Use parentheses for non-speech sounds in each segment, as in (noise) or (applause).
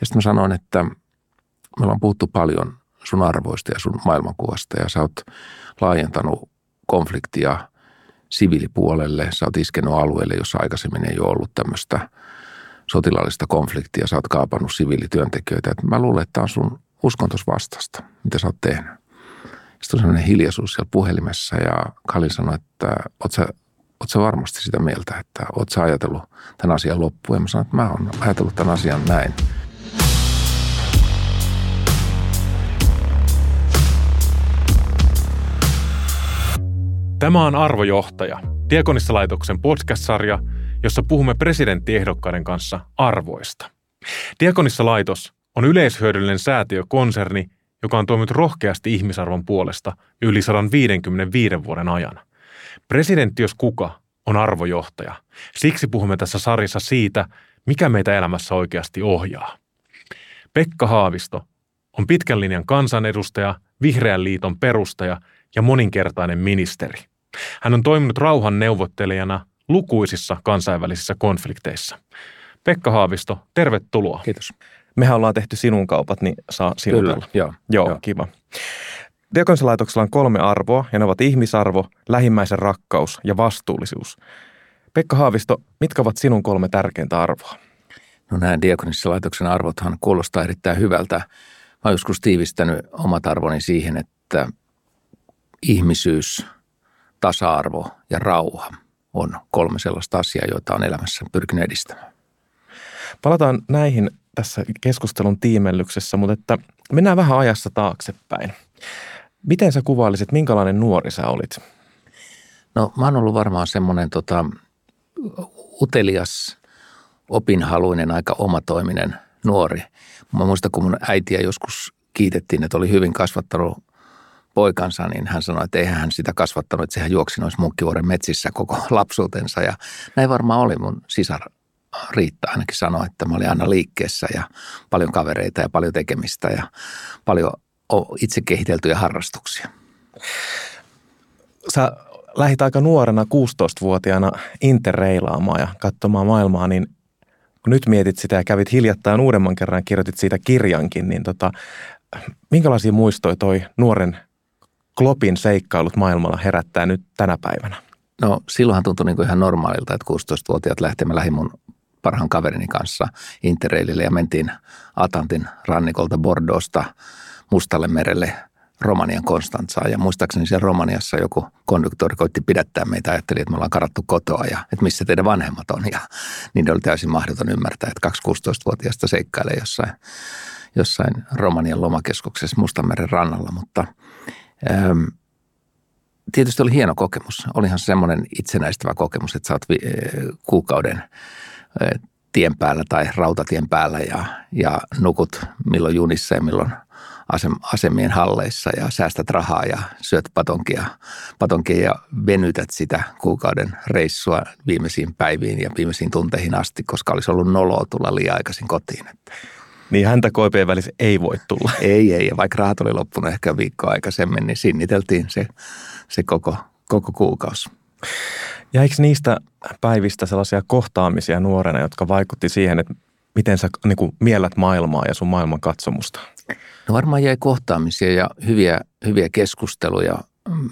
Ja sitten mä sanoin, että me ollaan puhuttu paljon sun arvoista ja sun maailmankuvasta ja sä oot laajentanut konfliktia siviilipuolelle. Sä oot iskenut alueelle, jossa aikaisemmin ei ole ollut tämmöistä sotilaallista konfliktia. Sä oot kaapannut siviilityöntekijöitä. Et mä luulen, että tämä on sun uskontos vastasta, mitä sä oot tehnyt. Sitten on sellainen hiljaisuus siellä puhelimessa ja Kalin sanoi, että oot sä, oot sä varmasti sitä mieltä, että oot sä ajatellut tämän asian loppuun. Ja mä sanoin, että mä oon ajatellut tämän asian näin. Tämä on Arvojohtaja, Diakonissalaitoksen podcast-sarja, jossa puhumme presidenttiehdokkaiden kanssa arvoista. Diakonissalaitos on yleishyödyllinen säätiökonserni, joka on toiminut rohkeasti ihmisarvon puolesta yli 155 vuoden ajan. Presidentti, jos kuka, on arvojohtaja. Siksi puhumme tässä sarjassa siitä, mikä meitä elämässä oikeasti ohjaa. Pekka Haavisto on pitkän linjan kansanedustaja, Vihreän liiton perustaja ja moninkertainen ministeri. Hän on toiminut rauhan neuvottelijana lukuisissa kansainvälisissä konflikteissa. Pekka Haavisto, tervetuloa. Kiitos. Mehän ollaan tehty sinun kaupat, niin saa sinutella. Kyllä, joo. Joo, joo. kiva. Diakonissalaitoksella on kolme arvoa, ja ne ovat ihmisarvo, lähimmäisen rakkaus ja vastuullisuus. Pekka Haavisto, mitkä ovat sinun kolme tärkeintä arvoa? No nämä Diakonissalaitoksen arvothan kuulostaa erittäin hyvältä. Mä oon joskus tiivistänyt omat arvoni siihen, että ihmisyys, tasa-arvo ja rauha on kolme sellaista asiaa, joita on elämässä pyrkinyt edistämään. Palataan näihin tässä keskustelun tiimellyksessä, mutta että mennään vähän ajassa taaksepäin. Miten sä kuvailisit, minkälainen nuori sä olit? No mä oon ollut varmaan semmoinen tota, utelias, opinhaluinen, aika omatoiminen nuori. Mä muistan, kun mun äitiä joskus kiitettiin, että oli hyvin kasvattanut poikansa, niin hän sanoi, että eihän hän sitä kasvattanut, että sehän juoksi noissa Munkkivuoren metsissä koko lapsuutensa. Ja näin varmaan oli mun sisar Riitta ainakin sanoi, että mä olin aina liikkeessä ja paljon kavereita ja paljon tekemistä ja paljon itse kehiteltyjä harrastuksia. Sä lähit aika nuorena 16-vuotiaana interreilaamaan ja katsomaan maailmaa, niin kun nyt mietit sitä ja kävit hiljattain uudemman kerran kirjoitit siitä kirjankin, niin tota, minkälaisia muistoja toi nuoren Klopin seikkailut maailmalla herättää nyt tänä päivänä? No silloinhan tuntui niin kuin ihan normaalilta, että 16-vuotiaat lähtee. Mä lähdin mun parhaan kaverini kanssa Interrailille ja mentiin Atlantin rannikolta Bordeauxsta Mustalle merelle Romanian Konstantsaan. Ja muistaakseni siellä Romaniassa joku konduktori koitti pidättää meitä. Ajatteli, että me ollaan karattu kotoa ja että missä teidän vanhemmat on. Ja niin oli täysin mahdoton ymmärtää, että kaksi 16-vuotiaasta seikkailee jossain, jossain Romanian lomakeskuksessa Mustanmeren rannalla. Mutta ähm, tietysti oli hieno kokemus. Olihan se semmoinen itsenäistävä kokemus, että sä oot vi- kuukauden tien päällä tai rautatien päällä ja, ja nukut milloin junissa ja milloin asem, asemien halleissa ja säästät rahaa ja syöt patonkia, patonkia ja venytät sitä kuukauden reissua viimeisiin päiviin ja viimeisiin tunteihin asti, koska olisi ollut noloa tulla liian aikaisin kotiin. Että. Niin häntä koipeen välissä ei voi tulla. (laughs) Ei, ei. Ja vaikka rahat oli loppunut ehkä viikkoa aikaisemmin, niin sinniteltiin se, se koko, koko kuukausi. Jäikö niistä päivistä sellaisia kohtaamisia nuorena, jotka vaikutti siihen, että miten sä niin kuin, miellät maailmaa ja sun maailman katsomusta? No varmaan jäi kohtaamisia ja hyviä, hyviä keskusteluja. Mm,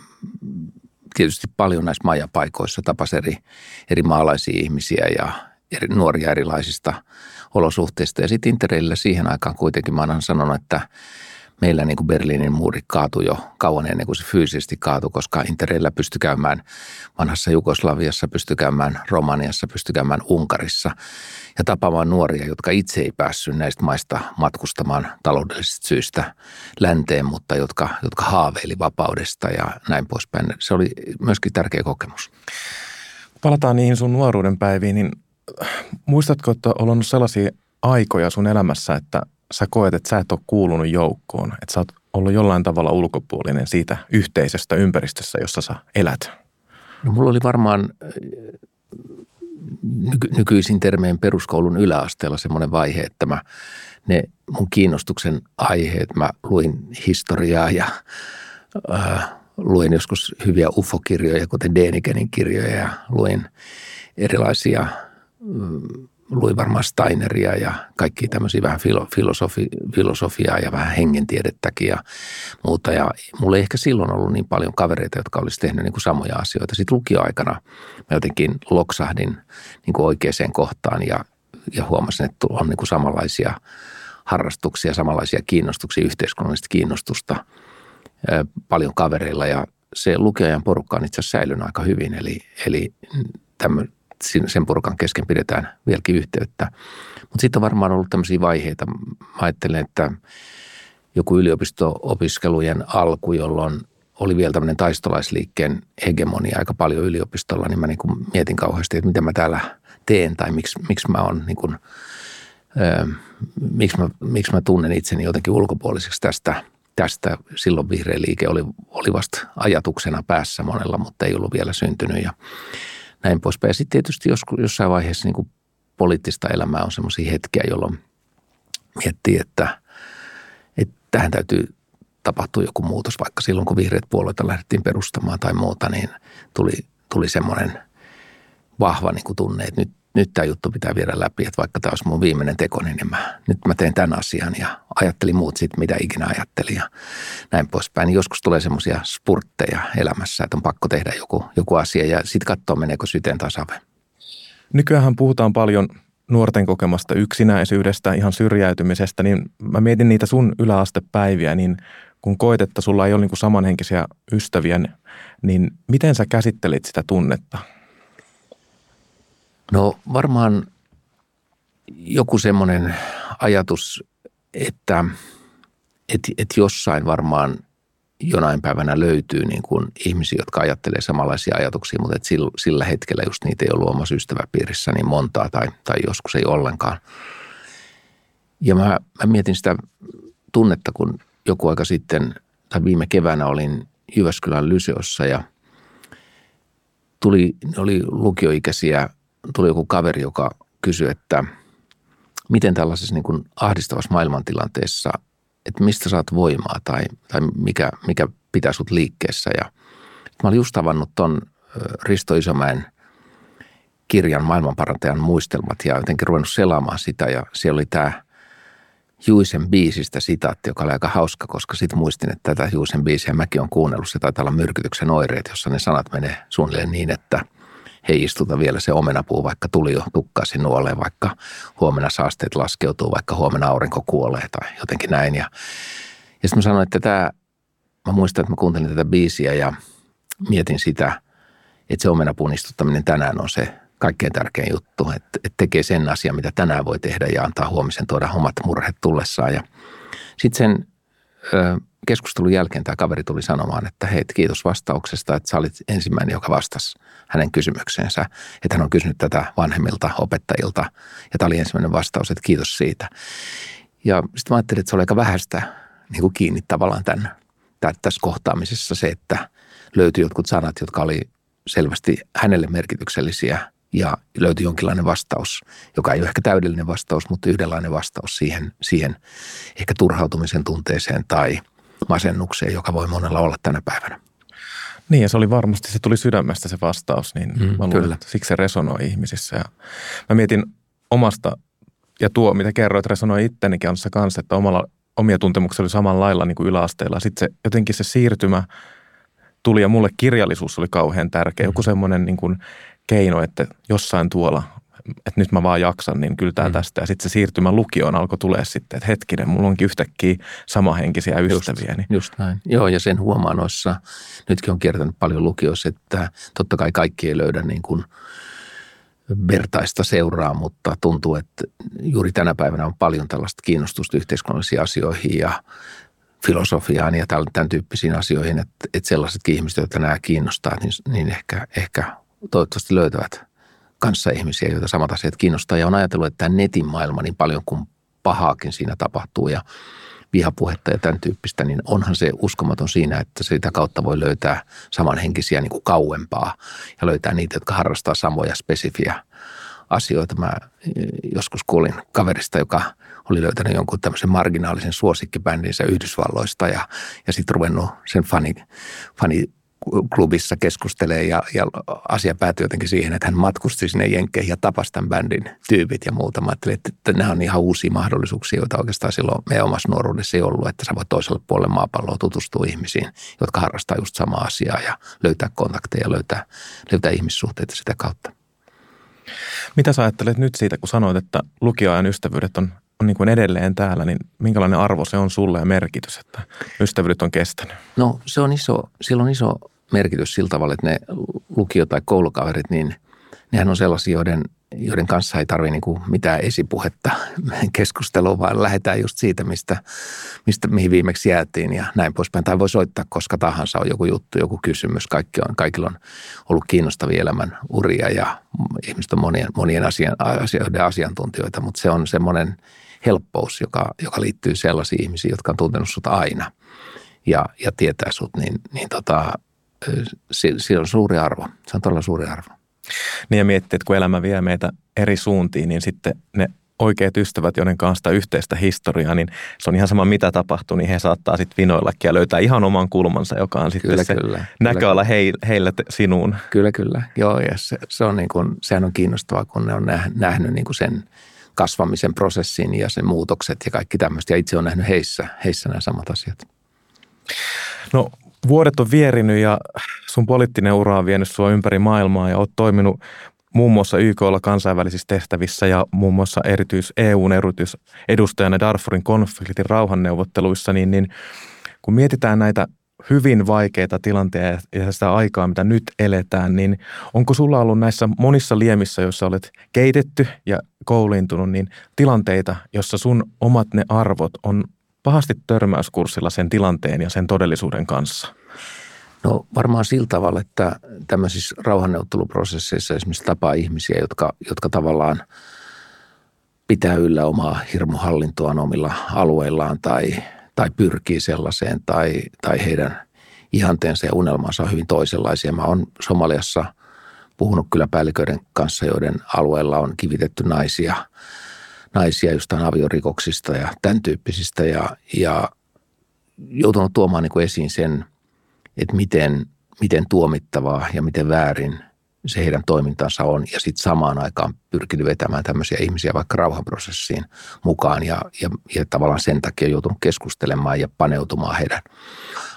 tietysti paljon näissä majapaikoissa tapas eri, eri maalaisia ihmisiä ja eri, nuoria erilaisista olosuhteista. Ja sitten Interrailillä siihen aikaan kuitenkin mä olen sanonut, että meillä niin kuin Berliinin muuri kaatui jo kauan ennen kuin se fyysisesti kaatui, koska Interreillä pystyi käymään vanhassa Jugoslaviassa, pystyi käymään Romaniassa, pystyi käymään Unkarissa ja tapaamaan nuoria, jotka itse ei päässyt näistä maista matkustamaan taloudellisista syistä länteen, mutta jotka, jotka haaveili vapaudesta ja näin poispäin. Se oli myöskin tärkeä kokemus. Palataan niihin sun nuoruuden päiviin, niin muistatko, että on ollut sellaisia aikoja sun elämässä, että sä koet, että sä et ole kuulunut joukkoon, että sä oot ollut jollain tavalla ulkopuolinen siitä yhteisestä ympäristössä, jossa sä elät? No, mulla oli varmaan äh, nyky- nykyisin termeen peruskoulun yläasteella semmoinen vaihe, että mä ne mun kiinnostuksen aiheet, mä luin historiaa ja äh, luin joskus hyviä ufokirjoja, kuten Denigenin kirjoja ja luin erilaisia luin varmaan Steineria ja kaikki tämmöisiä vähän filosofi, filosofiaa ja vähän hengentiedettäkin ja muuta. Ja mulla ei ehkä silloin ollut niin paljon kavereita, jotka olisi tehnyt niin kuin samoja asioita. Sitten lukioaikana mä jotenkin loksahdin niin kuin oikeaan kohtaan ja, ja huomasin, että on niin kuin samanlaisia harrastuksia, samanlaisia kiinnostuksia, yhteiskunnallista kiinnostusta paljon kavereilla ja se lukiajan porukka on itse asiassa säilynyt aika hyvin. Eli, eli tämmö, sen porukan kesken pidetään vieläkin yhteyttä. Mutta sitten on varmaan ollut tämmöisiä vaiheita. Mä ajattelen, että joku yliopisto-opiskelujen alku, jolloin oli vielä tämmöinen taistolaisliikkeen hegemonia aika paljon yliopistolla, niin mä niin mietin kauheasti, että mitä mä täällä teen tai miksi, miksi mä on niin kuin, ö, miksi, mä, miksi mä tunnen itseni jotenkin ulkopuoliseksi tästä, tästä. Silloin vihreä liike oli, oli vasta ajatuksena päässä monella, mutta ei ollut vielä syntynyt ja näin poispäin. Ja sitten tietysti joskus, jossain vaiheessa niin kuin poliittista elämää on semmoisia hetkiä, jolloin miettii, että, että tähän täytyy tapahtua joku muutos. Vaikka silloin, kun vihreät puolueita lähdettiin perustamaan tai muuta, niin tuli, tuli semmoinen vahva niin kuin tunne, että nyt, nyt tämä juttu pitää viedä läpi, että vaikka tämä olisi mun viimeinen teko, niin mä, nyt mä teen tämän asian ja ajattelin muut sitten, mitä ikinä ajattelin ja näin poispäin. Niin joskus tulee semmoisia spurtteja elämässä, että on pakko tehdä joku, joku asia ja sitten katsoa, meneekö syteen tasave. Nykyään puhutaan paljon nuorten kokemasta yksinäisyydestä, ihan syrjäytymisestä, niin mä mietin niitä sun yläastepäiviä, niin kun koet, että sulla ei ole niin samanhenkisiä ystäviä, niin miten sä käsittelit sitä tunnetta? No varmaan joku semmoinen ajatus, että et, et jossain varmaan jonain päivänä löytyy niin kuin ihmisiä, jotka ajattelee samanlaisia ajatuksia, mutta et sillä, sillä hetkellä just niitä ei ollut omassa ystäväpiirissä niin montaa tai, tai joskus ei ollenkaan. Ja mä, mä mietin sitä tunnetta, kun joku aika sitten tai viime keväänä olin Jyväskylän Lyseossa ja tuli, oli lukioikäisiä tuli joku kaveri, joka kysyi, että miten tällaisessa niin kuin ahdistavassa maailmantilanteessa, että mistä saat voimaa tai, tai mikä, mikä pitää sut liikkeessä. Ja mä olin just tavannut ton Risto Isomäen kirjan Maailmanparantajan muistelmat ja jotenkin ruvennut selaamaan sitä ja siellä oli tämä Juisen biisistä sitaatti, joka oli aika hauska, koska sitten muistin, että tätä Juisen biisiä mäkin on kuunnellut. Se taitaa olla myrkytyksen oireet, jossa ne sanat menee suunnilleen niin, että – hei istuta vielä se omenapuu, vaikka tuli jo tukkaisin nuoleen, vaikka huomenna saasteet laskeutuu, vaikka huomenna aurinko kuolee tai jotenkin näin. Ja, ja sitten mä sanoin, että tämä, mä muistan, että mä kuuntelin tätä biisiä ja mietin sitä, että se omenapuun istuttaminen tänään on se kaikkein tärkein juttu, että, että tekee sen asian, mitä tänään voi tehdä ja antaa huomisen tuoda omat murheet tullessaan. Ja sitten sen keskustelun jälkeen tämä kaveri tuli sanomaan, että hei, kiitos vastauksesta, että sä olit ensimmäinen, joka vastasi hänen kysymykseensä. Että hän on kysynyt tätä vanhemmilta opettajilta ja tämä oli ensimmäinen vastaus, että kiitos siitä. Ja sitten mä ajattelin, että se oli aika vähäistä niin kuin kiinni tavallaan tämän, tässä kohtaamisessa se, että löytyi jotkut sanat, jotka oli selvästi hänelle merkityksellisiä ja löytyi jonkinlainen vastaus, joka ei ole ehkä täydellinen vastaus, mutta yhdenlainen vastaus siihen, siihen ehkä turhautumisen tunteeseen tai – masennukseen, joka voi monella olla tänä päivänä. Niin ja se oli varmasti, se tuli sydämestä se vastaus, niin mm, mä luulen, kyllä. että siksi se resonoi ihmisissä. Ja mä mietin omasta, ja tuo mitä kerroit resonoi itteni kanssa kanssa, että omalla, omia tuntemuksia oli samalla lailla niin kuin yläasteella. Sitten se, jotenkin se siirtymä tuli ja mulle kirjallisuus oli kauhean tärkeä. Mm. Joku semmoinen niin kuin keino, että jossain tuolla että nyt mä vaan jaksan, niin kyllä tämä mm. tästä. Ja sitten se siirtymä lukioon alkoi tulee sitten, että hetkinen, mulla onkin yhtäkkiä samahenkisiä ystäviä. Just, just näin. Joo, ja sen huomaa noissa, nytkin on kiertänyt paljon lukiossa, että totta kai kaikki ei löydä niin kuin vertaista seuraa, mutta tuntuu, että juuri tänä päivänä on paljon tällaista kiinnostusta yhteiskunnallisiin asioihin ja filosofiaan ja tämän tyyppisiin asioihin, että, että sellaisetkin ihmiset, joita nämä kiinnostaa, niin, niin ehkä, ehkä toivottavasti löytävät – kanssa ihmisiä, joita samat asiat kiinnostaa. Ja on ajatellut, että tämä netin maailma niin paljon kuin pahaakin siinä tapahtuu ja vihapuhetta ja tämän tyyppistä, niin onhan se uskomaton siinä, että sitä kautta voi löytää samanhenkisiä niin kuin kauempaa ja löytää niitä, jotka harrastaa samoja spesifiä asioita. Mä eh, joskus kuulin kaverista, joka oli löytänyt jonkun tämmöisen marginaalisen suosikkibändinsä Yhdysvalloista ja, ja sitten ruvennut sen fani, fani klubissa keskustelee ja, ja asia päätyi jotenkin siihen, että hän matkusti sinne Jenkkeihin ja tapasi tämän bändin tyypit ja muuta. Mä ajattelin, että, että nämä on ihan uusia mahdollisuuksia, joita oikeastaan silloin meidän omassa nuoruudessa ei ollut, että sä voit toiselle puolelle maapalloa tutustua ihmisiin, jotka harrastaa just samaa asiaa ja löytää kontakteja, löytää, löytää ihmissuhteita sitä kautta. Mitä sä ajattelet nyt siitä, kun sanoit, että lukioajan ystävyydet on, on niin kuin edelleen täällä, niin minkälainen arvo se on sulle ja merkitys, että ystävyydet on kestänyt? No se on iso, sillä on iso merkitys sillä tavalla, että ne lukio- tai koulukaverit, niin nehän on sellaisia, joiden, joiden kanssa ei tarvitse niin mitään esipuhetta (laughs) keskustelua, vaan lähdetään just siitä, mistä, mistä, mihin viimeksi jäätiin ja näin poispäin. Tai voi soittaa koska tahansa on joku juttu, joku kysymys. Kaikki on, kaikilla on ollut kiinnostavia elämän uria ja ihmiset on monien, monien asian, asioiden asiantuntijoita, mutta se on semmoinen helppous, joka, joka liittyy sellaisiin ihmisiin, jotka on tuntenut sut aina ja, ja tietää sut, niin, niin tota, sillä on suuri arvo. Se on todella suuri arvo. Niin ja miettii, että kun elämä vie meitä eri suuntiin, niin sitten ne oikeat ystävät, joiden kanssa yhteistä historiaa, niin se on ihan sama mitä tapahtuu, niin he saattaa sitten vinoillakin ja löytää ihan oman kulmansa, joka on sitten kyllä, se kyllä, näköala kyllä. heillä sinuun. Kyllä, kyllä. Joo, ja se, se on niin kuin, sehän on kiinnostavaa, kun ne on nähnyt niin kuin sen kasvamisen prosessin ja sen muutokset ja kaikki tämmöistä. Ja itse on nähnyt heissä, heissä nämä samat asiat. No vuodet on vierinyt ja sun poliittinen ura on vienyt sua ympäri maailmaa ja oot toiminut muun muassa YKlla kansainvälisissä tehtävissä ja muun muassa erityis, EUn erityisedustajana Darfurin konfliktin rauhanneuvotteluissa, niin, niin kun mietitään näitä hyvin vaikeita tilanteita ja sitä aikaa, mitä nyt eletään, niin onko sulla ollut näissä monissa liemissä, joissa olet keitetty ja kouliintunut, niin tilanteita, jossa sun omat ne arvot on pahasti törmäyskurssilla sen tilanteen ja sen todellisuuden kanssa? No varmaan sillä tavalla, että tämmöisissä rauhanneuvotteluprosesseissa esimerkiksi tapaa ihmisiä, jotka, jotka tavallaan pitää yllä omaa hirmuhallintoaan omilla alueillaan tai, tai pyrkii sellaiseen tai, tai heidän ihanteensa ja unelmansa on hyvin toisenlaisia. Mä oon Somaliassa puhunut kyllä päälliköiden kanssa, joiden alueella on kivitetty naisia – naisia jostain aviorikoksista ja tämän tyyppisistä ja, ja joutunut tuomaan niin kuin esiin sen, että miten, miten tuomittavaa ja miten väärin se heidän toimintansa on ja sitten samaan aikaan pyrkinyt vetämään tämmöisiä ihmisiä vaikka rauhanprosessiin mukaan ja, ja, ja tavallaan sen takia joutunut keskustelemaan ja paneutumaan heidän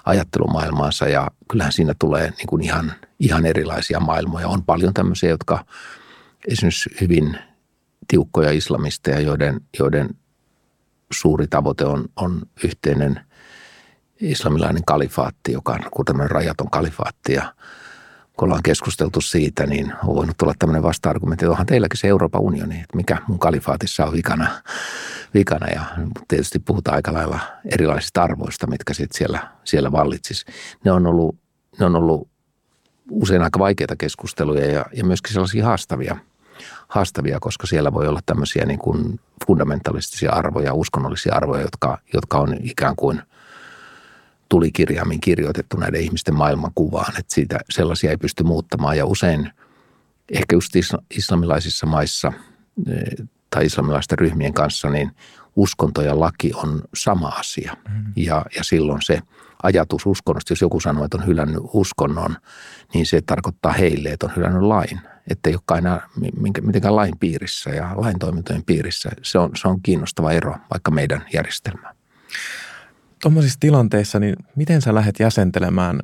ajattelumaailmaansa ja kyllähän siinä tulee niin kuin ihan, ihan erilaisia maailmoja. On paljon tämmöisiä, jotka esimerkiksi hyvin tiukkoja islamisteja, joiden, joiden suuri tavoite on, on yhteinen islamilainen kalifaatti, joka on kuin tämmöinen rajaton kalifaatti. Ja kun ollaan keskusteltu siitä, niin on voinut tulla tämmöinen vasta-argumentti, että onhan teilläkin se Euroopan unioni, että mikä mun kalifaatissa on vikana. vikana. Ja tietysti puhutaan aika lailla erilaisista arvoista, mitkä sitten siellä, siellä vallitsis. Ne on ollut, ne on ollut usein aika vaikeita keskusteluja ja, ja myöskin sellaisia haastavia – haastavia, koska siellä voi olla tämmöisiä niin kuin fundamentalistisia arvoja, uskonnollisia arvoja, jotka, jotka on ikään kuin tulikirjaimin kirjoitettu näiden ihmisten maailmankuvaan, että siitä sellaisia ei pysty muuttamaan ja usein ehkä just islamilaisissa maissa eh, tai islamilaisten ryhmien kanssa, niin uskonto ja laki on sama asia. Mm. Ja, ja silloin se ajatus uskonnosta, jos joku sanoo, että on hylännyt uskonnon, niin se tarkoittaa heille, että on hylännyt lain että ei olekaan enää mitenkään lain piirissä ja lain toimintojen piirissä. Se on, se on kiinnostava ero vaikka meidän järjestelmään. Tuommoisissa tilanteissa, niin miten sä lähdet jäsentelemään,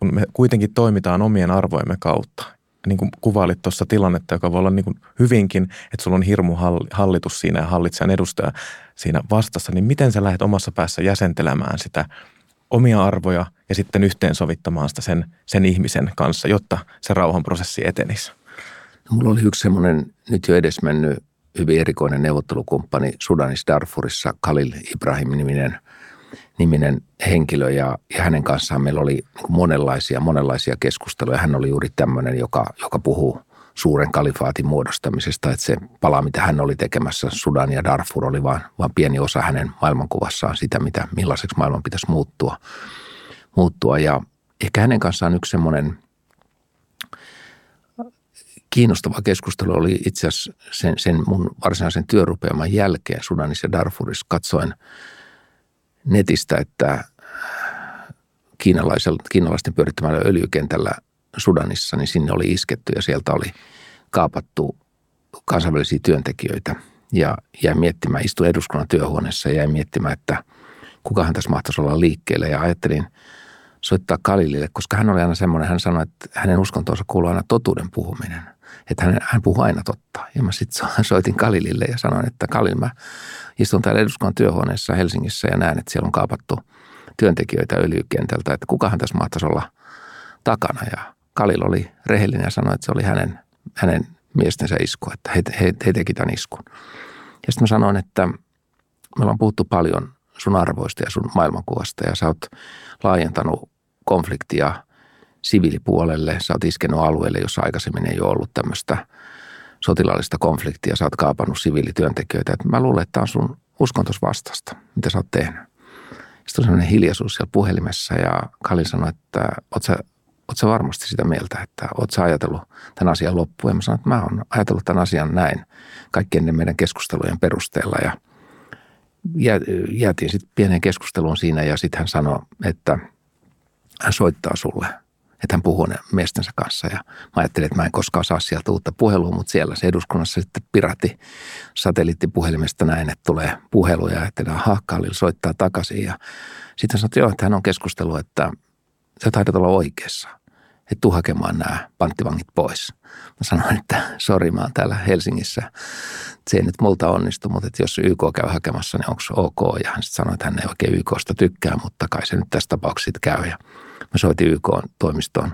kun me kuitenkin toimitaan omien arvojemme kautta? Niin kuin kuvailit tuossa tilannetta, joka voi olla niin kuin hyvinkin, että sulla on hirmu hallitus siinä ja hallitsijan edustaja siinä vastassa, niin miten sä lähdet omassa päässä jäsentelemään sitä omia arvoja ja sitten yhteensovittamaan sitä sen, sen ihmisen kanssa, jotta se rauhanprosessi etenisi? Mulla oli yksi semmoinen nyt jo edesmennyt hyvin erikoinen neuvottelukumppani Sudanissa Darfurissa, Khalil Ibrahim-niminen niminen henkilö ja, ja hänen kanssaan meillä oli monenlaisia, monenlaisia keskusteluja. Hän oli juuri tämmöinen, joka, joka puhuu suuren kalifaatin muodostamisesta, että se pala, mitä hän oli tekemässä, Sudan ja Darfur oli vain, vain pieni osa hänen maailmankuvassaan sitä, mitä, millaiseksi maailman pitäisi muuttua. muuttua. Ja ehkä hänen kanssaan yksi semmoinen – kiinnostava keskustelu oli itse asiassa sen, sen mun varsinaisen työrupeaman jälkeen Sudanissa ja Darfurissa. Katsoin netistä, että kiinalaisten pyörittämällä öljykentällä Sudanissa, niin sinne oli isketty ja sieltä oli kaapattu kansainvälisiä työntekijöitä. Ja jäin miettimään, istuin eduskunnan työhuoneessa ja jäin miettimään, että kukahan tässä mahtaisi olla liikkeelle. Ja ajattelin soittaa Kalilille, koska hän oli aina semmoinen, hän sanoi, että hänen uskontonsa kuuluu aina totuuden puhuminen. Että hän, hän puhuu aina totta. Ja mä sitten (laughs) soitin Kalilille ja sanoin, että Kalil, mä istun täällä eduskunnan työhuoneessa Helsingissä ja näen, että siellä on kaapattu työntekijöitä öljykentältä, että kukahan tässä mahtaisi olla takana. Ja Kalil oli rehellinen ja sanoi, että se oli hänen, hänen miestensä isku, että he, he, he teki tämän iskun. Ja sitten mä sanoin, että me ollaan puhuttu paljon sun arvoista ja sun maailmankuvasta ja sä oot laajentanut konfliktia siviilipuolelle. Sä oot iskenut alueelle, jossa aikaisemmin ei ole ollut tämmöistä sotilaallista konfliktia. Sä oot kaapannut siviilityöntekijöitä. Et mä luulen, että tämä on sun uskontos vastasta, mitä sä oot tehnyt. Sitten on sellainen hiljaisuus siellä puhelimessa ja Kalin sanoi, että oot sä, oot sä varmasti sitä mieltä, että oot sä ajatellut tämän asian loppuun. Ja mä sanoin, että mä oon ajatellut tämän asian näin kaikkien meidän keskustelujen perusteella ja jäätiin sitten pieneen keskusteluun siinä ja sitten hän sanoi, että hän soittaa sulle – että hän puhuu miestensä kanssa. Ja mä ajattelin, että mä en koskaan saa sieltä uutta puhelua, mutta siellä se eduskunnassa sitten pirati satelliittipuhelimesta näin, että tulee puhelu ja että aha, Khalil soittaa takaisin. Ja sitten sanoi, että joo, että hän on keskustellut, että sä taidat olla oikeassa, että tuu hakemaan nämä panttivangit pois. Mä sanoin, että sori, mä oon täällä Helsingissä. Se ei nyt multa onnistu, mutta että jos YK käy hakemassa, niin onko ok? Ja hän sitten sanoi, että hän ei oikein YKsta tykkää, mutta kai se nyt tässä tapauksessa käy. Ja Mä soitin YK-toimistoon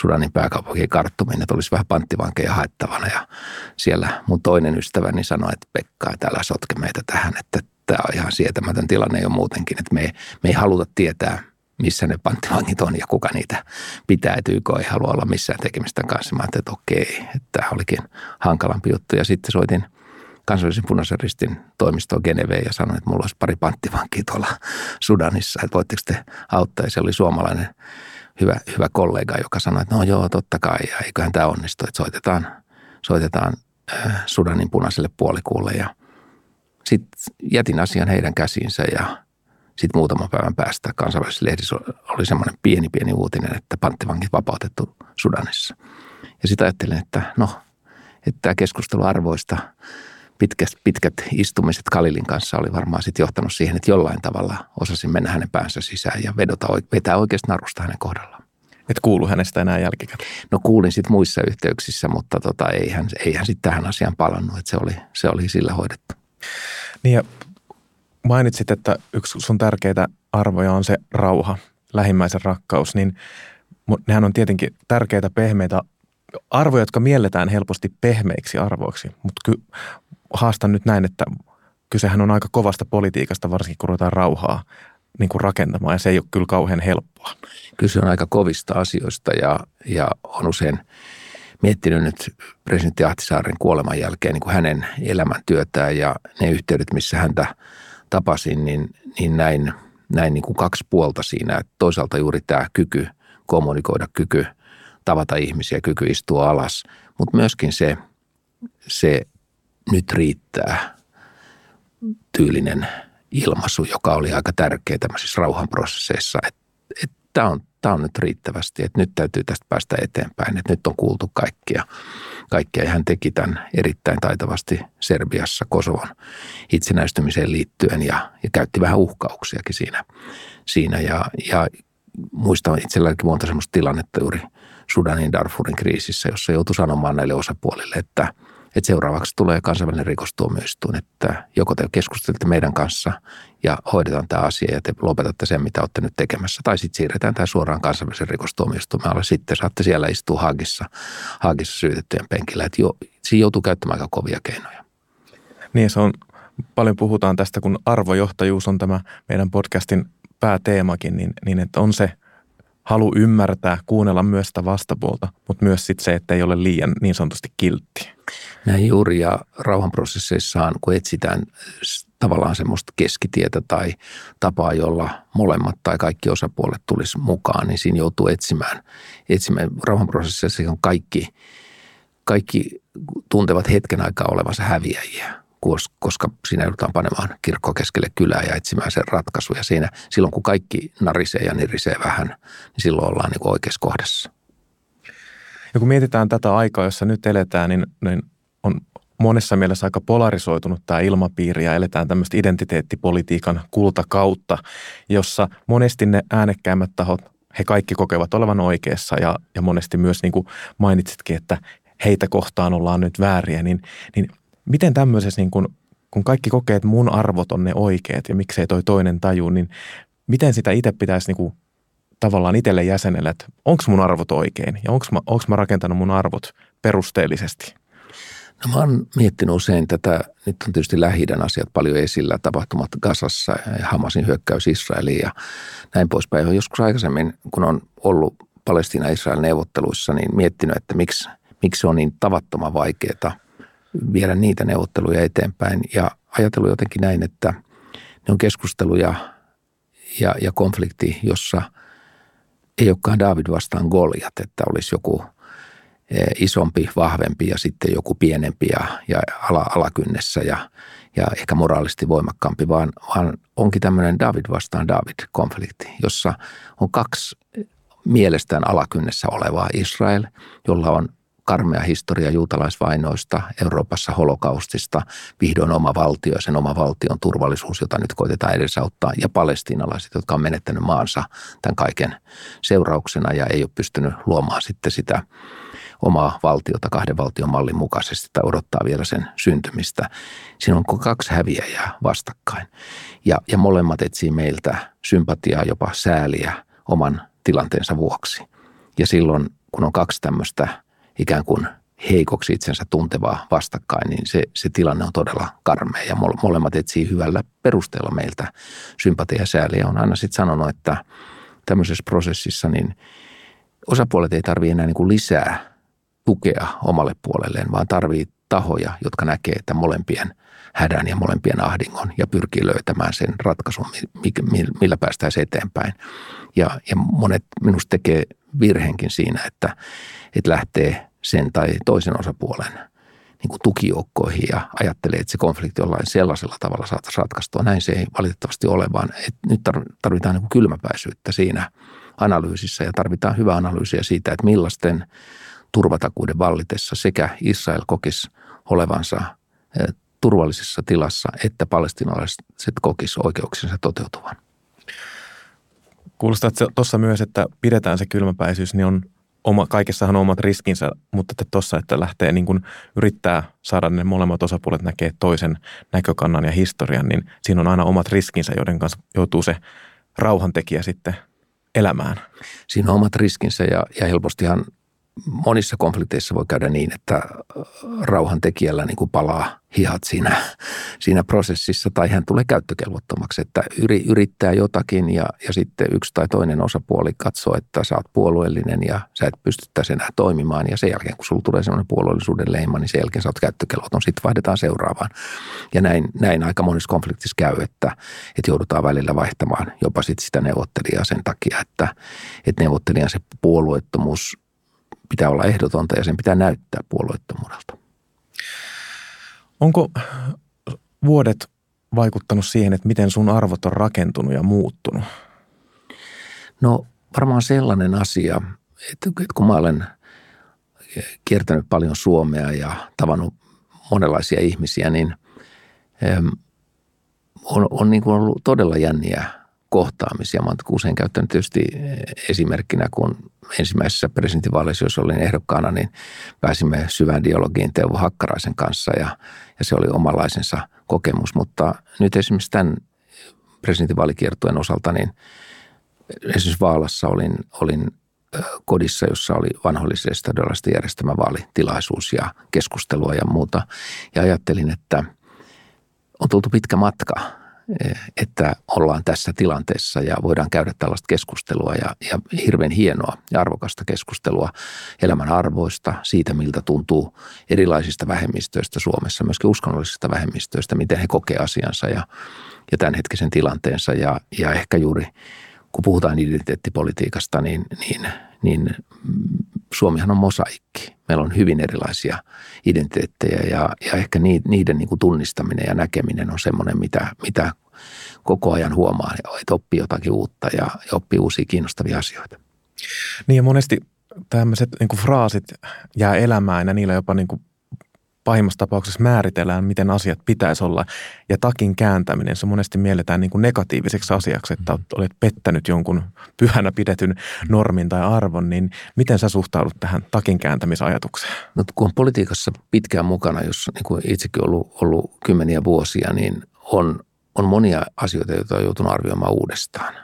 Sudanin pääkaupunkiin karttumiin, että olisi vähän panttivankeja haettavana. Ja siellä mun toinen ystäväni sanoi, että Pekka, täällä sotke meitä tähän, että tämä on ihan sietämätön tilanne jo muutenkin, että me ei, me ei haluta tietää, missä ne panttivangit on ja kuka niitä pitää, että YK ei halua olla missään tekemistä kanssa. Mä ajattelin, että okei, että tämä olikin hankalampi juttu. Ja sitten soitin kansallisen punaisen ristin toimistoon Geneveen ja sanoin, että mulla olisi pari panttivankia tuolla Sudanissa, että voitteko te auttaa. Ja se oli suomalainen hyvä, hyvä kollega, joka sanoi, että no joo, totta kai, ja eiköhän tämä onnistu, että soitetaan, soitetaan äh, Sudanin punaiselle puolikuulle. Ja sitten jätin asian heidän käsiinsä ja sitten muutaman päivän päästä kansainvälisessä lehdissä oli semmoinen pieni pieni uutinen, että panttivangit vapautettu Sudanissa. Ja sitten ajattelin, että no, että tämä keskustelu arvoista – pitkät, pitkät istumiset Kalilin kanssa oli varmaan sitten johtanut siihen, että jollain tavalla osasin mennä hänen päänsä sisään ja vedota, vetää oikeasti narusta hänen kohdallaan. Et kuulu hänestä enää jälkikäteen? No kuulin sitten muissa yhteyksissä, mutta tota, ei hän, ei hän sitten tähän asiaan palannut, että se oli, se oli sillä hoidettu. Niin ja mainitsit, että yksi sun tärkeitä arvoja on se rauha, lähimmäisen rakkaus, niin nehän on tietenkin tärkeitä pehmeitä arvoja, jotka mielletään helposti pehmeiksi arvoiksi, mutta ky- haastan nyt näin, että kysehän on aika kovasta politiikasta, varsinkin kun ruvetaan rauhaa niin kuin rakentamaan, ja se ei ole kyllä kauhean helppoa. Kyse on aika kovista asioista, ja, ja on usein miettinyt nyt presidentti Ahtisaaren kuoleman jälkeen niin kuin hänen elämäntyötään ja ne yhteydet, missä häntä tapasin, niin, niin näin, näin niin kuin kaksi puolta siinä. Että toisaalta juuri tämä kyky kommunikoida, kyky tavata ihmisiä, kyky istua alas, mutta myöskin se, se nyt riittää tyylinen ilmaisu, joka oli aika tärkeä tämmöisissä rauhanprosesseissa, että, tämä on, on nyt riittävästi, että nyt täytyy tästä päästä eteenpäin, että nyt on kuultu kaikkia. Kaikkia ja hän teki tämän erittäin taitavasti Serbiassa Kosovon itsenäistymiseen liittyen ja, ja käytti vähän uhkauksiakin siinä. siinä ja, ja muistan itselläkin monta sellaista tilannetta juuri Sudanin Darfurin kriisissä, jossa joutui sanomaan näille osapuolille, että – että seuraavaksi tulee kansainvälinen rikostuomioistuin, että joko te keskustelette meidän kanssa ja hoidetaan tämä asia ja te lopetatte sen, mitä olette nyt tekemässä, tai sitten siirretään tämä suoraan kansainvälisen rikostuomioistuimen Sitten saatte siellä istua Haagissa, Haagissa syytettyjen penkillä. Että jo, siinä joutuu käyttämään aika kovia keinoja. Niin, se on, paljon puhutaan tästä, kun arvojohtajuus on tämä meidän podcastin pääteemakin, niin, niin että on se halu ymmärtää, kuunnella myös sitä vastapuolta, mutta myös sit se, että ei ole liian niin sanotusti kiltti. Näin juuri ja rauhanprosesseissaan, kun etsitään tavallaan semmoista keskitietä tai tapaa, jolla molemmat tai kaikki osapuolet tulisi mukaan, niin siinä joutuu etsimään. etsimään. Rauhanprosesseissa on kaikki, kaikki tuntevat hetken aikaa olevansa häviäjiä koska siinä joudutaan panemaan kirkko keskelle kylää ja etsimään sen ratkaisuja. Siinä, silloin kun kaikki narisee ja nirisee vähän, niin silloin ollaan niin oikeassa kohdassa. Ja kun mietitään tätä aikaa, jossa nyt eletään, niin, niin on monessa mielessä aika polarisoitunut tämä ilmapiiri ja eletään tämmöistä identiteettipolitiikan kultakautta, jossa monesti ne äänekkäimmät tahot, he kaikki kokevat olevan oikeassa ja, ja monesti myös niin kuin mainitsitkin, että heitä kohtaan ollaan nyt vääriä, niin, niin miten tämmöisessä, niin kuin, kun kaikki kokee, että mun arvot on ne oikeat ja miksei toi toinen taju, niin miten sitä itse pitäisi niin kuin tavallaan itselle jäsenelle, että onko mun arvot oikein ja onko mä, onko mä rakentanut mun arvot perusteellisesti? No mä oon miettinyt usein tätä, nyt on tietysti lähi asiat paljon esillä, tapahtumat Gazassa ja Hamasin hyökkäys Israeliin ja näin poispäin. Joskus aikaisemmin, kun on ollut Palestina-Israel neuvotteluissa, niin miettinyt, että miksi, miksi on niin tavattoman vaikeaa viedä niitä neuvotteluja eteenpäin. Ja ajatellut jotenkin näin, että ne on keskusteluja ja, ja konflikti, jossa ei olekaan David vastaan Goliat, että olisi joku – Eh, isompi, vahvempi ja sitten joku pienempi ja, ja ala, alakynnessä ja, ja ehkä moraalisesti voimakkaampi, vaan, vaan onkin tämmöinen David vastaan David-konflikti, jossa on kaksi mielestään alakynnessä olevaa Israel, jolla on karmea historia juutalaisvainoista, Euroopassa holokaustista, vihdoin oma valtio ja sen oma valtion turvallisuus, jota nyt koitetaan edesauttaa, ja palestiinalaiset, jotka on menettänyt maansa tämän kaiken seurauksena ja ei ole pystynyt luomaan sitten sitä omaa valtiota kahden valtion mallin mukaisesti tai odottaa vielä sen syntymistä. Siinä on kaksi häviäjää vastakkain ja, ja molemmat etsii meiltä sympatiaa, jopa sääliä oman tilanteensa vuoksi. Ja silloin, kun on kaksi tämmöistä ikään kuin heikoksi itsensä tuntevaa vastakkain, niin se, se tilanne on todella karmea ja molemmat etsii hyvällä perusteella meiltä sympatia ja sääliä. On aina sitten sanonut, että tämmöisessä prosessissa niin osapuolet ei tarvitse enää niin kuin lisää tukea omalle puolelleen, vaan tarvii tahoja, jotka näkee, että molempien hädän ja molempien ahdingon ja pyrkii löytämään sen ratkaisun, millä päästään eteenpäin. Ja, ja monet minusta tekee virheenkin siinä, että, että lähtee sen tai toisen osapuolen niin kuin tukijoukkoihin ja ajattelee, että se konflikti jollain sellaisella tavalla saataisiin ratkaistua. Näin se ei valitettavasti ole, vaan että nyt tarvitaan niin kuin kylmäpäisyyttä siinä analyysissä ja tarvitaan hyvää analyysiä siitä, että millaisten turvatakuuden vallitessa sekä Israel kokisi olevansa turvallisessa tilassa, että palestinalaiset kokisi oikeuksensa toteutuvan. Kuulostaa tuossa myös, että pidetään se kylmäpäisyys, niin on oma, kaikessahan on omat riskinsä, mutta että tuossa, että lähtee niin kuin yrittää saada ne molemmat osapuolet näkee toisen näkökannan ja historian, niin siinä on aina omat riskinsä, joiden kanssa joutuu se rauhantekijä sitten elämään. Siinä on omat riskinsä ja, ja helpostihan monissa konflikteissa voi käydä niin, että rauhantekijällä niin kuin palaa hihat siinä, (laughs) siinä prosessissa tai hän tulee käyttökelvottomaksi, että yri, yrittää jotakin ja, ja sitten yksi tai toinen osapuoli katsoo, että sä oot puolueellinen ja sä et pystyttäisi enää toimimaan ja sen jälkeen kun sulla tulee sellainen puolueellisuuden leima, niin sen jälkeen sä oot käyttökelvoton, sitten vaihdetaan seuraavaan. Ja näin, näin aika monissa konfliktissa käy, että, että joudutaan välillä vaihtamaan jopa sit sitä neuvottelijaa sen takia, että, että neuvottelijan se puolueettomuus pitää olla ehdotonta ja sen pitää näyttää puolueettomuudelta. Onko vuodet vaikuttanut siihen, että miten sun arvot on rakentunut ja muuttunut? No varmaan sellainen asia, että kun mä olen kiertänyt paljon Suomea ja tavannut monenlaisia ihmisiä, niin on, on niin kuin ollut todella jänniä kohtaamisia. Mä oon usein käyttänyt tietysti esimerkkinä, kun ensimmäisessä presidentinvaaleissa, jos olin ehdokkaana, niin pääsimme syvään dialogiin Teuvo Hakkaraisen kanssa ja, ja se oli omanlaisensa kokemus. Mutta nyt esimerkiksi tämän presidentinvaalikiertueen osalta, niin esimerkiksi Vaalassa olin, olin kodissa, jossa oli vanhollisesta järjestämä vaalitilaisuus ja keskustelua ja muuta. Ja ajattelin, että on tultu pitkä matka että ollaan tässä tilanteessa ja voidaan käydä tällaista keskustelua ja, ja hirveän hienoa ja arvokasta keskustelua elämän arvoista, siitä miltä tuntuu erilaisista vähemmistöistä Suomessa, myöskin uskonnollisista vähemmistöistä, miten he kokee asiansa ja, ja tämänhetkisen tilanteensa. Ja, ja ehkä juuri kun puhutaan identiteettipolitiikasta, niin, niin, niin Suomihan on mosaikki. Meillä on hyvin erilaisia identiteettejä ja, ja ehkä niiden niin kuin tunnistaminen ja näkeminen on semmoinen, mitä, mitä koko ajan huomaa, että oppii jotakin uutta ja, ja oppii uusia kiinnostavia asioita. Niin ja monesti tämmöiset niin fraasit jää elämään ja niillä jopa niin kuin pahimmassa tapauksessa määritellään, miten asiat pitäisi olla. Ja takin kääntäminen, se monesti mielletään niin kuin negatiiviseksi asiaksi, että mm. olet pettänyt jonkun pyhänä pidetyn normin tai arvon, niin miten sä suhtaudut tähän takin kääntämisajatukseen? No, kun on politiikassa pitkään mukana, jos niin kuin itsekin ollut, ollut kymmeniä vuosia, niin on, on monia asioita, joita on joutunut arvioimaan uudestaan.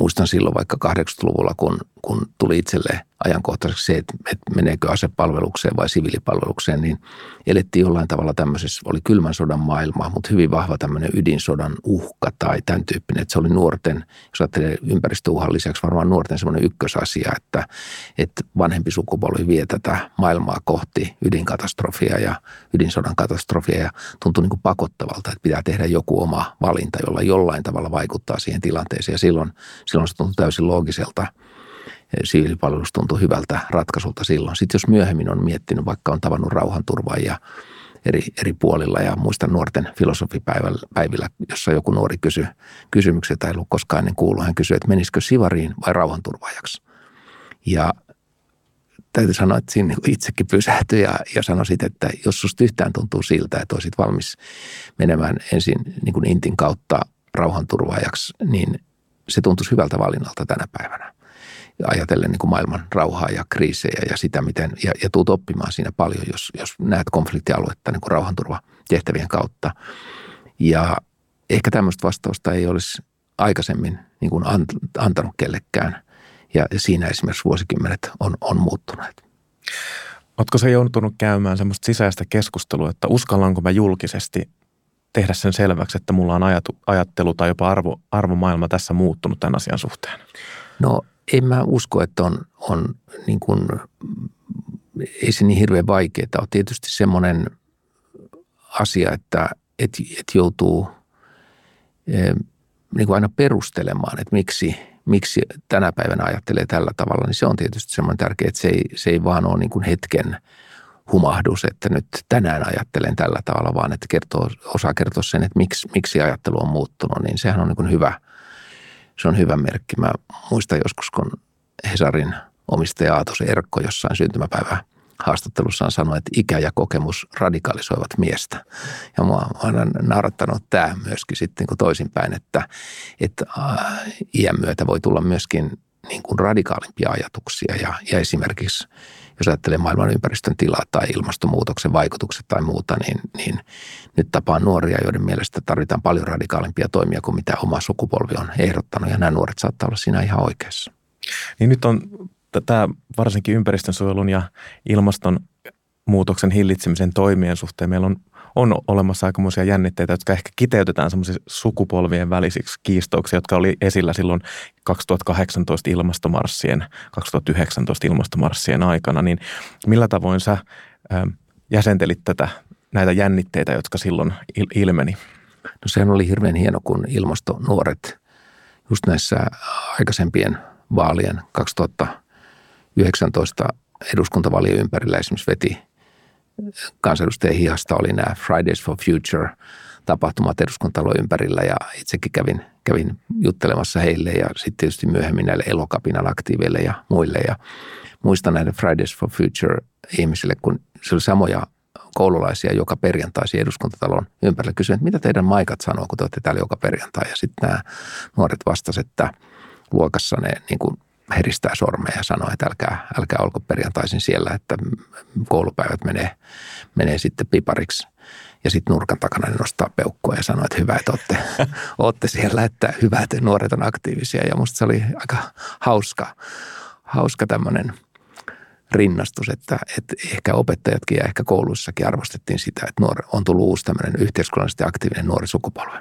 Muistan silloin vaikka 80-luvulla, kun, kun tuli itselle ajankohtaiseksi se, että, että meneekö asepalvelukseen vai siviilipalvelukseen, niin elettiin jollain tavalla tämmöisessä, oli kylmän sodan maailma, mutta hyvin vahva tämmöinen ydinsodan uhka tai tämän tyyppinen, että se oli nuorten, jos ajattelee ympäristöuhan lisäksi varmaan nuorten semmoinen ykkösasia, että, että vanhempi sukupolvi vie tätä maailmaa kohti ydinkatastrofia ja ydinsodan katastrofia ja tuntuu niin kuin pakottavalta, että pitää tehdä joku oma valinta, jolla jollain tavalla vaikuttaa siihen tilanteeseen. Ja silloin, silloin se tuntuu täysin loogiselta – siviilipalvelus tuntui hyvältä ratkaisulta silloin. Sitten jos myöhemmin on miettinyt, vaikka on tavannut rauhanturvaajia eri, eri puolilla ja muistan nuorten filosofipäivillä, jossa joku nuori kysyi kysymyksiä tai ei ollut koskaan ennen kuullut. Hän kysyi, että menisikö sivariin vai rauhanturvaajaksi. Ja täytyy sanoa, että siinä niin itsekin pysähtyi ja, ja sanoi sitten, että jos susta yhtään tuntuu siltä, että olisit valmis menemään ensin niin kuin Intin kautta rauhanturvaajaksi, niin se tuntuisi hyvältä valinnalta tänä päivänä ajatellen niin kuin maailman rauhaa ja kriisejä ja sitä, miten, ja, ja tuut oppimaan siinä paljon, jos, jos näet konfliktialuetta niin kuin rauhanturvatehtävien kautta. Ja ehkä tämmöistä vastausta ei olisi aikaisemmin niin kuin antanut kellekään. Ja siinä esimerkiksi vuosikymmenet on, on muuttuneet. Oletko se joutunut käymään semmoista sisäistä keskustelua, että uskallanko mä julkisesti tehdä sen selväksi, että mulla on ajatu, ajattelu tai jopa arvo, arvomaailma tässä muuttunut tämän asian suhteen? No mä usko, että on, on niin kuin, ei se niin hirveän vaikeaa ole. Tietysti semmoinen asia, että et, et joutuu e, niin kuin aina perustelemaan, että miksi, miksi tänä päivänä ajattelee tällä tavalla, niin se on tietysti semmoinen tärkeä, että se ei, se ei vaan ole niin kuin hetken humahdus, että nyt tänään ajattelen tällä tavalla, vaan että kertoo, osaa kertoa sen, että miksi, miksi ajattelu on muuttunut, niin sehän on niin kuin hyvä – se on hyvä merkki. Mä muistan joskus, kun Hesarin omistaja Aatos Erkko jossain syntymäpäivä haastattelussaan sanoi, että ikä ja kokemus radikalisoivat miestä. Ja mua on naurattanut tämä myöskin sitten niin toisinpäin, että, että iän myötä voi tulla myöskin niin kuin radikaalimpia ajatuksia ja, ja esimerkiksi jos ajattelee maailman ympäristön tilaa tai ilmastonmuutoksen vaikutukset tai muuta, niin, niin nyt tapaan nuoria, joiden mielestä tarvitaan paljon radikaalimpia toimia kuin mitä oma sukupolvi on ehdottanut ja nämä nuoret saattaa olla siinä ihan oikeassa. Niin nyt on tämä varsinkin ympäristönsuojelun ja ilmastonmuutoksen hillitsemisen toimien suhteen meillä on on olemassa aikamoisia jännitteitä, jotka ehkä kiteytetään semmoisiksi sukupolvien välisiksi kiistouksiksi, jotka oli esillä silloin 2018 ilmastomarssien, 2019 ilmastomarssien aikana. Niin millä tavoin sä jäsentelit tätä, näitä jännitteitä, jotka silloin ilmeni? No sehän oli hirveän hieno, kun ilmastonuoret just näissä aikaisempien vaalien 2019 eduskuntavaalien ympärillä esimerkiksi veti kansanedustajien hihasta oli nämä Fridays for Future tapahtumat eduskuntalon ympärillä ja itsekin kävin, kävin juttelemassa heille ja sitten tietysti myöhemmin näille elokapinan aktiiveille ja muille. Ja muistan näiden Fridays for Future ihmisille, kun se oli samoja koululaisia joka perjantaisi eduskuntatalon ympärillä kysyin, että mitä teidän maikat sanoo, kun te olette täällä joka perjantai. Ja sitten nämä nuoret vastasivat, että luokassa ne niin kuin heristää sormeja ja sanoo, että älkää, älkää olko perjantaisin siellä, että koulupäivät menee, menee sitten pipariksi. Ja sitten nurkan takana ne nostaa peukkoa ja sanoo, että hyvä, että olette, (laughs) olette siellä, että hyvä, että nuoret on aktiivisia. Ja musta se oli aika hauska, hauska tämmöinen rinnastus, että, että ehkä opettajatkin ja ehkä kouluissakin arvostettiin sitä, että nuori, on tullut uusi tämmöinen yhteiskunnallisesti aktiivinen nuori sukupolvi.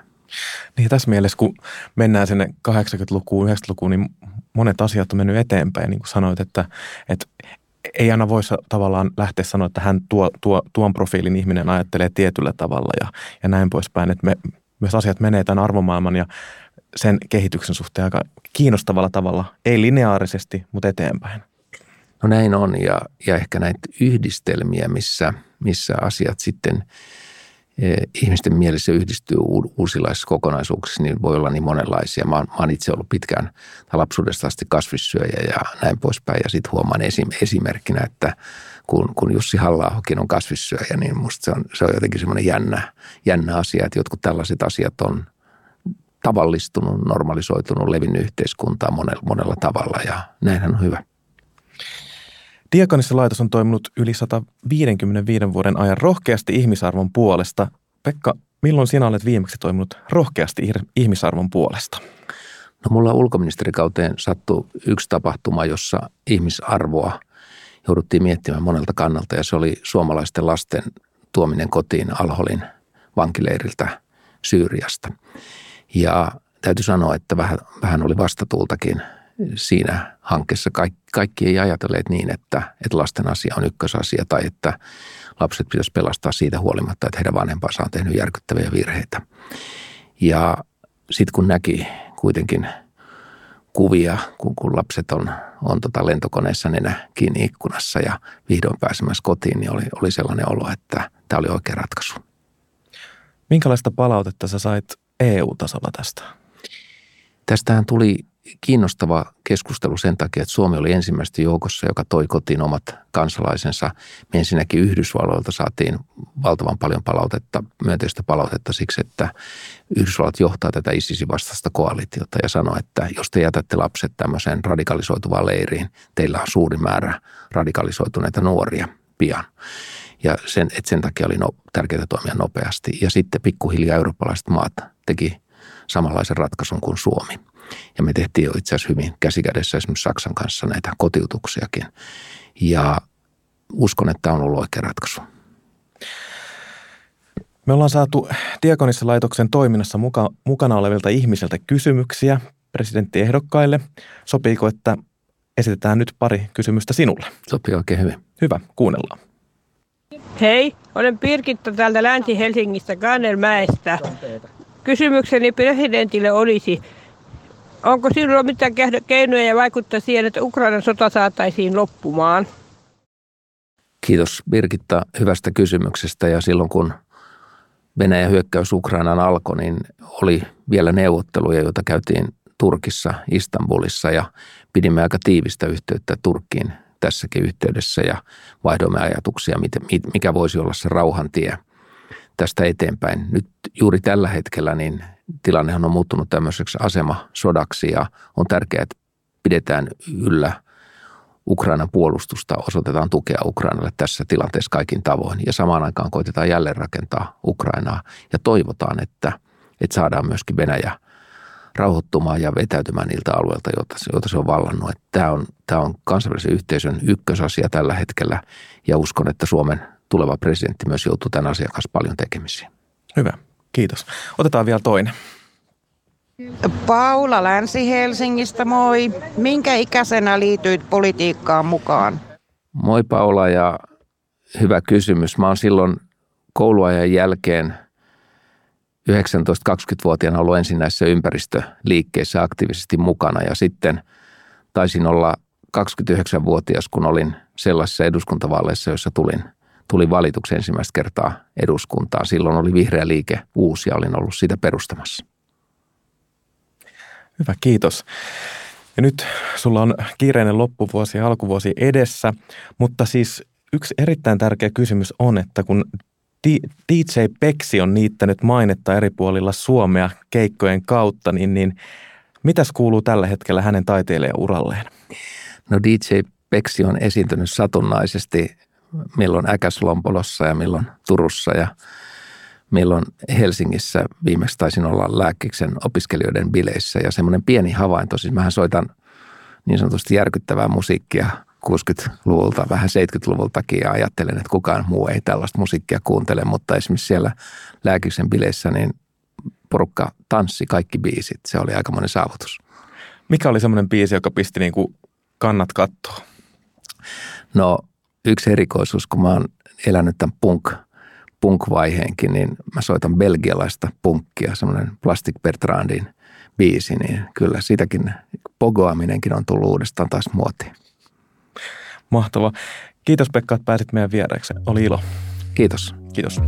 Niin tässä mielessä, kun mennään sinne 80-lukuun, 90-lukuun, niin monet asiat on mennyt eteenpäin. Niin kuin sanoit, että, että ei aina voi tavallaan lähteä sanoa, että hän tuo, tuo, tuon profiilin ihminen ajattelee tietyllä tavalla ja, ja näin poispäin. Että me, myös asiat menee tämän arvomaailman ja sen kehityksen suhteen aika kiinnostavalla tavalla, ei lineaarisesti, mutta eteenpäin. No näin on ja, ja ehkä näitä yhdistelmiä, missä, missä asiat sitten ihmisten mielessä yhdistyy uusilaisissa kokonaisuuksissa, niin voi olla niin monenlaisia. Mä oon, mä oon itse ollut pitkään lapsuudesta asti kasvissyöjä ja näin poispäin. Ja sitten huomaan esim, esimerkkinä, että kun, kun Jussi halla on kasvissyöjä, niin musta se on, se on jotenkin semmoinen jännä, jännä asia, että jotkut tällaiset asiat on tavallistunut, normalisoitunut, levinnyt yhteiskuntaa monella, monella tavalla ja näinhän on hyvä. Diakonissa laitos on toiminut yli 155 vuoden ajan rohkeasti ihmisarvon puolesta. Pekka, milloin sinä olet viimeksi toiminut rohkeasti ihmisarvon puolesta? No mulla ulkoministerikauteen sattui yksi tapahtuma, jossa ihmisarvoa jouduttiin miettimään monelta kannalta ja se oli suomalaisten lasten tuominen kotiin Alholin vankileiriltä Syyriasta. Ja täytyy sanoa, että vähän, vähän oli vastatuultakin siinä hankkeessa. Kaikki, kaikki ei ajatelleet niin, että, että lasten asia on ykkösasia tai että lapset pitäisi pelastaa siitä huolimatta, että heidän vanhempansa on tehnyt järkyttäviä virheitä. Ja sitten kun näki kuitenkin kuvia, kun, kun lapset on, on tota lentokoneessa nenä kiinni ikkunassa ja vihdoin pääsemässä kotiin, niin oli, oli sellainen olo, että tämä oli oikea ratkaisu. Minkälaista palautetta sä sait EU-tasolla tästä? Tästähän tuli kiinnostava keskustelu sen takia, että Suomi oli ensimmäistä joukossa, joka toi kotiin omat kansalaisensa. Me ensinnäkin Yhdysvalloilta saatiin valtavan paljon palautetta, myönteistä palautetta siksi, että Yhdysvallat johtaa tätä ISISin vastaista koalitiota ja sanoi, että jos te jätätte lapset tämmöiseen radikalisoituvaan leiriin, teillä on suuri määrä radikalisoituneita nuoria pian. Ja sen, että sen takia oli no, tärkeää toimia nopeasti. Ja sitten pikkuhiljaa eurooppalaiset maat teki samanlaisen ratkaisun kuin Suomi. Ja me tehtiin jo itse asiassa hyvin käsikädessä esimerkissa Saksan kanssa näitä kotiutuksiakin. Ja uskon, että tämä on ollut oikea ratkaisu. Me ollaan saatu Diakonissa laitoksen toiminnassa muka, mukana olevilta ihmisiltä kysymyksiä presidenttiehdokkaille. Sopiiko, että esitetään nyt pari kysymystä sinulle? Sopii oikein hyvin. Hyvä, kuunnellaan. Hei, olen Pirkitta täältä Länsi-Helsingistä Kannelmäestä. Kysymykseni presidentille olisi, onko silloin mitään keinoja vaikuttaa siihen, että Ukrainan sota saataisiin loppumaan? Kiitos Birgitta hyvästä kysymyksestä ja silloin kun Venäjän hyökkäys Ukrainaan alkoi, niin oli vielä neuvotteluja, joita käytiin Turkissa, Istanbulissa ja pidimme aika tiivistä yhteyttä Turkkiin tässäkin yhteydessä ja vaihdoimme ajatuksia, mikä voisi olla se rauhantie tästä eteenpäin. Nyt juuri tällä hetkellä niin tilannehan on muuttunut tämmöiseksi asemasodaksi ja on tärkeää, että pidetään yllä Ukrainan puolustusta, osoitetaan tukea Ukrainalle tässä tilanteessa kaikin tavoin ja samaan aikaan koitetaan jälleen rakentaa Ukrainaa ja toivotaan, että, että saadaan myöskin Venäjä rauhoittumaan ja vetäytymään niiltä alueilta, joita, joita se on vallannut. Että tämä, on, tämä on kansainvälisen yhteisön ykkösasia tällä hetkellä ja uskon, että Suomen tuleva presidentti myös joutuu tämän asian kanssa paljon tekemisiin. Hyvä, kiitos. Otetaan vielä toinen. Paula Länsi-Helsingistä, moi. Minkä ikäisenä liityit politiikkaan mukaan? Moi Paula ja hyvä kysymys. Mä oon silloin kouluajan jälkeen 19-20-vuotiaana ollut ensin näissä ympäristöliikkeissä aktiivisesti mukana ja sitten taisin olla 29-vuotias, kun olin sellaisissa eduskuntavaaleissa, joissa tulin – tuli valituksi ensimmäistä kertaa eduskuntaan. Silloin oli vihreä liike uusi ja olin ollut sitä perustamassa. Hyvä, kiitos. Ja nyt sulla on kiireinen loppuvuosi ja alkuvuosi edessä, mutta siis yksi erittäin tärkeä kysymys on, että kun DJ Peksi on niittänyt mainetta eri puolilla Suomea keikkojen kautta, niin, niin mitäs kuuluu tällä hetkellä hänen taiteilijauralleen? No DJ Peksi on esiintynyt satunnaisesti milloin Äkäslompolossa ja milloin Turussa ja milloin Helsingissä viimeksi taisin olla lääkkiksen opiskelijoiden bileissä ja semmoinen pieni havainto, siis mähän soitan niin sanotusti järkyttävää musiikkia 60-luvulta, vähän 70-luvultakin ja ajattelen, että kukaan muu ei tällaista musiikkia kuuntele, mutta esimerkiksi siellä lääkiksen bileissä niin porukka tanssi kaikki biisit. Se oli aika monen saavutus. Mikä oli semmoinen biisi, joka pisti niin kuin kannat kattoa? No yksi erikoisuus, kun mä oon elänyt tämän punk, punk-vaiheenkin, niin mä soitan belgialaista punkkia, semmoinen Plastic Bertrandin biisi, niin kyllä sitäkin pogoaminenkin on tullut uudestaan taas muotiin. Mahtava. Kiitos Pekka, että pääsit meidän vieraiksi. Oli ilo. Kiitos. Kiitos.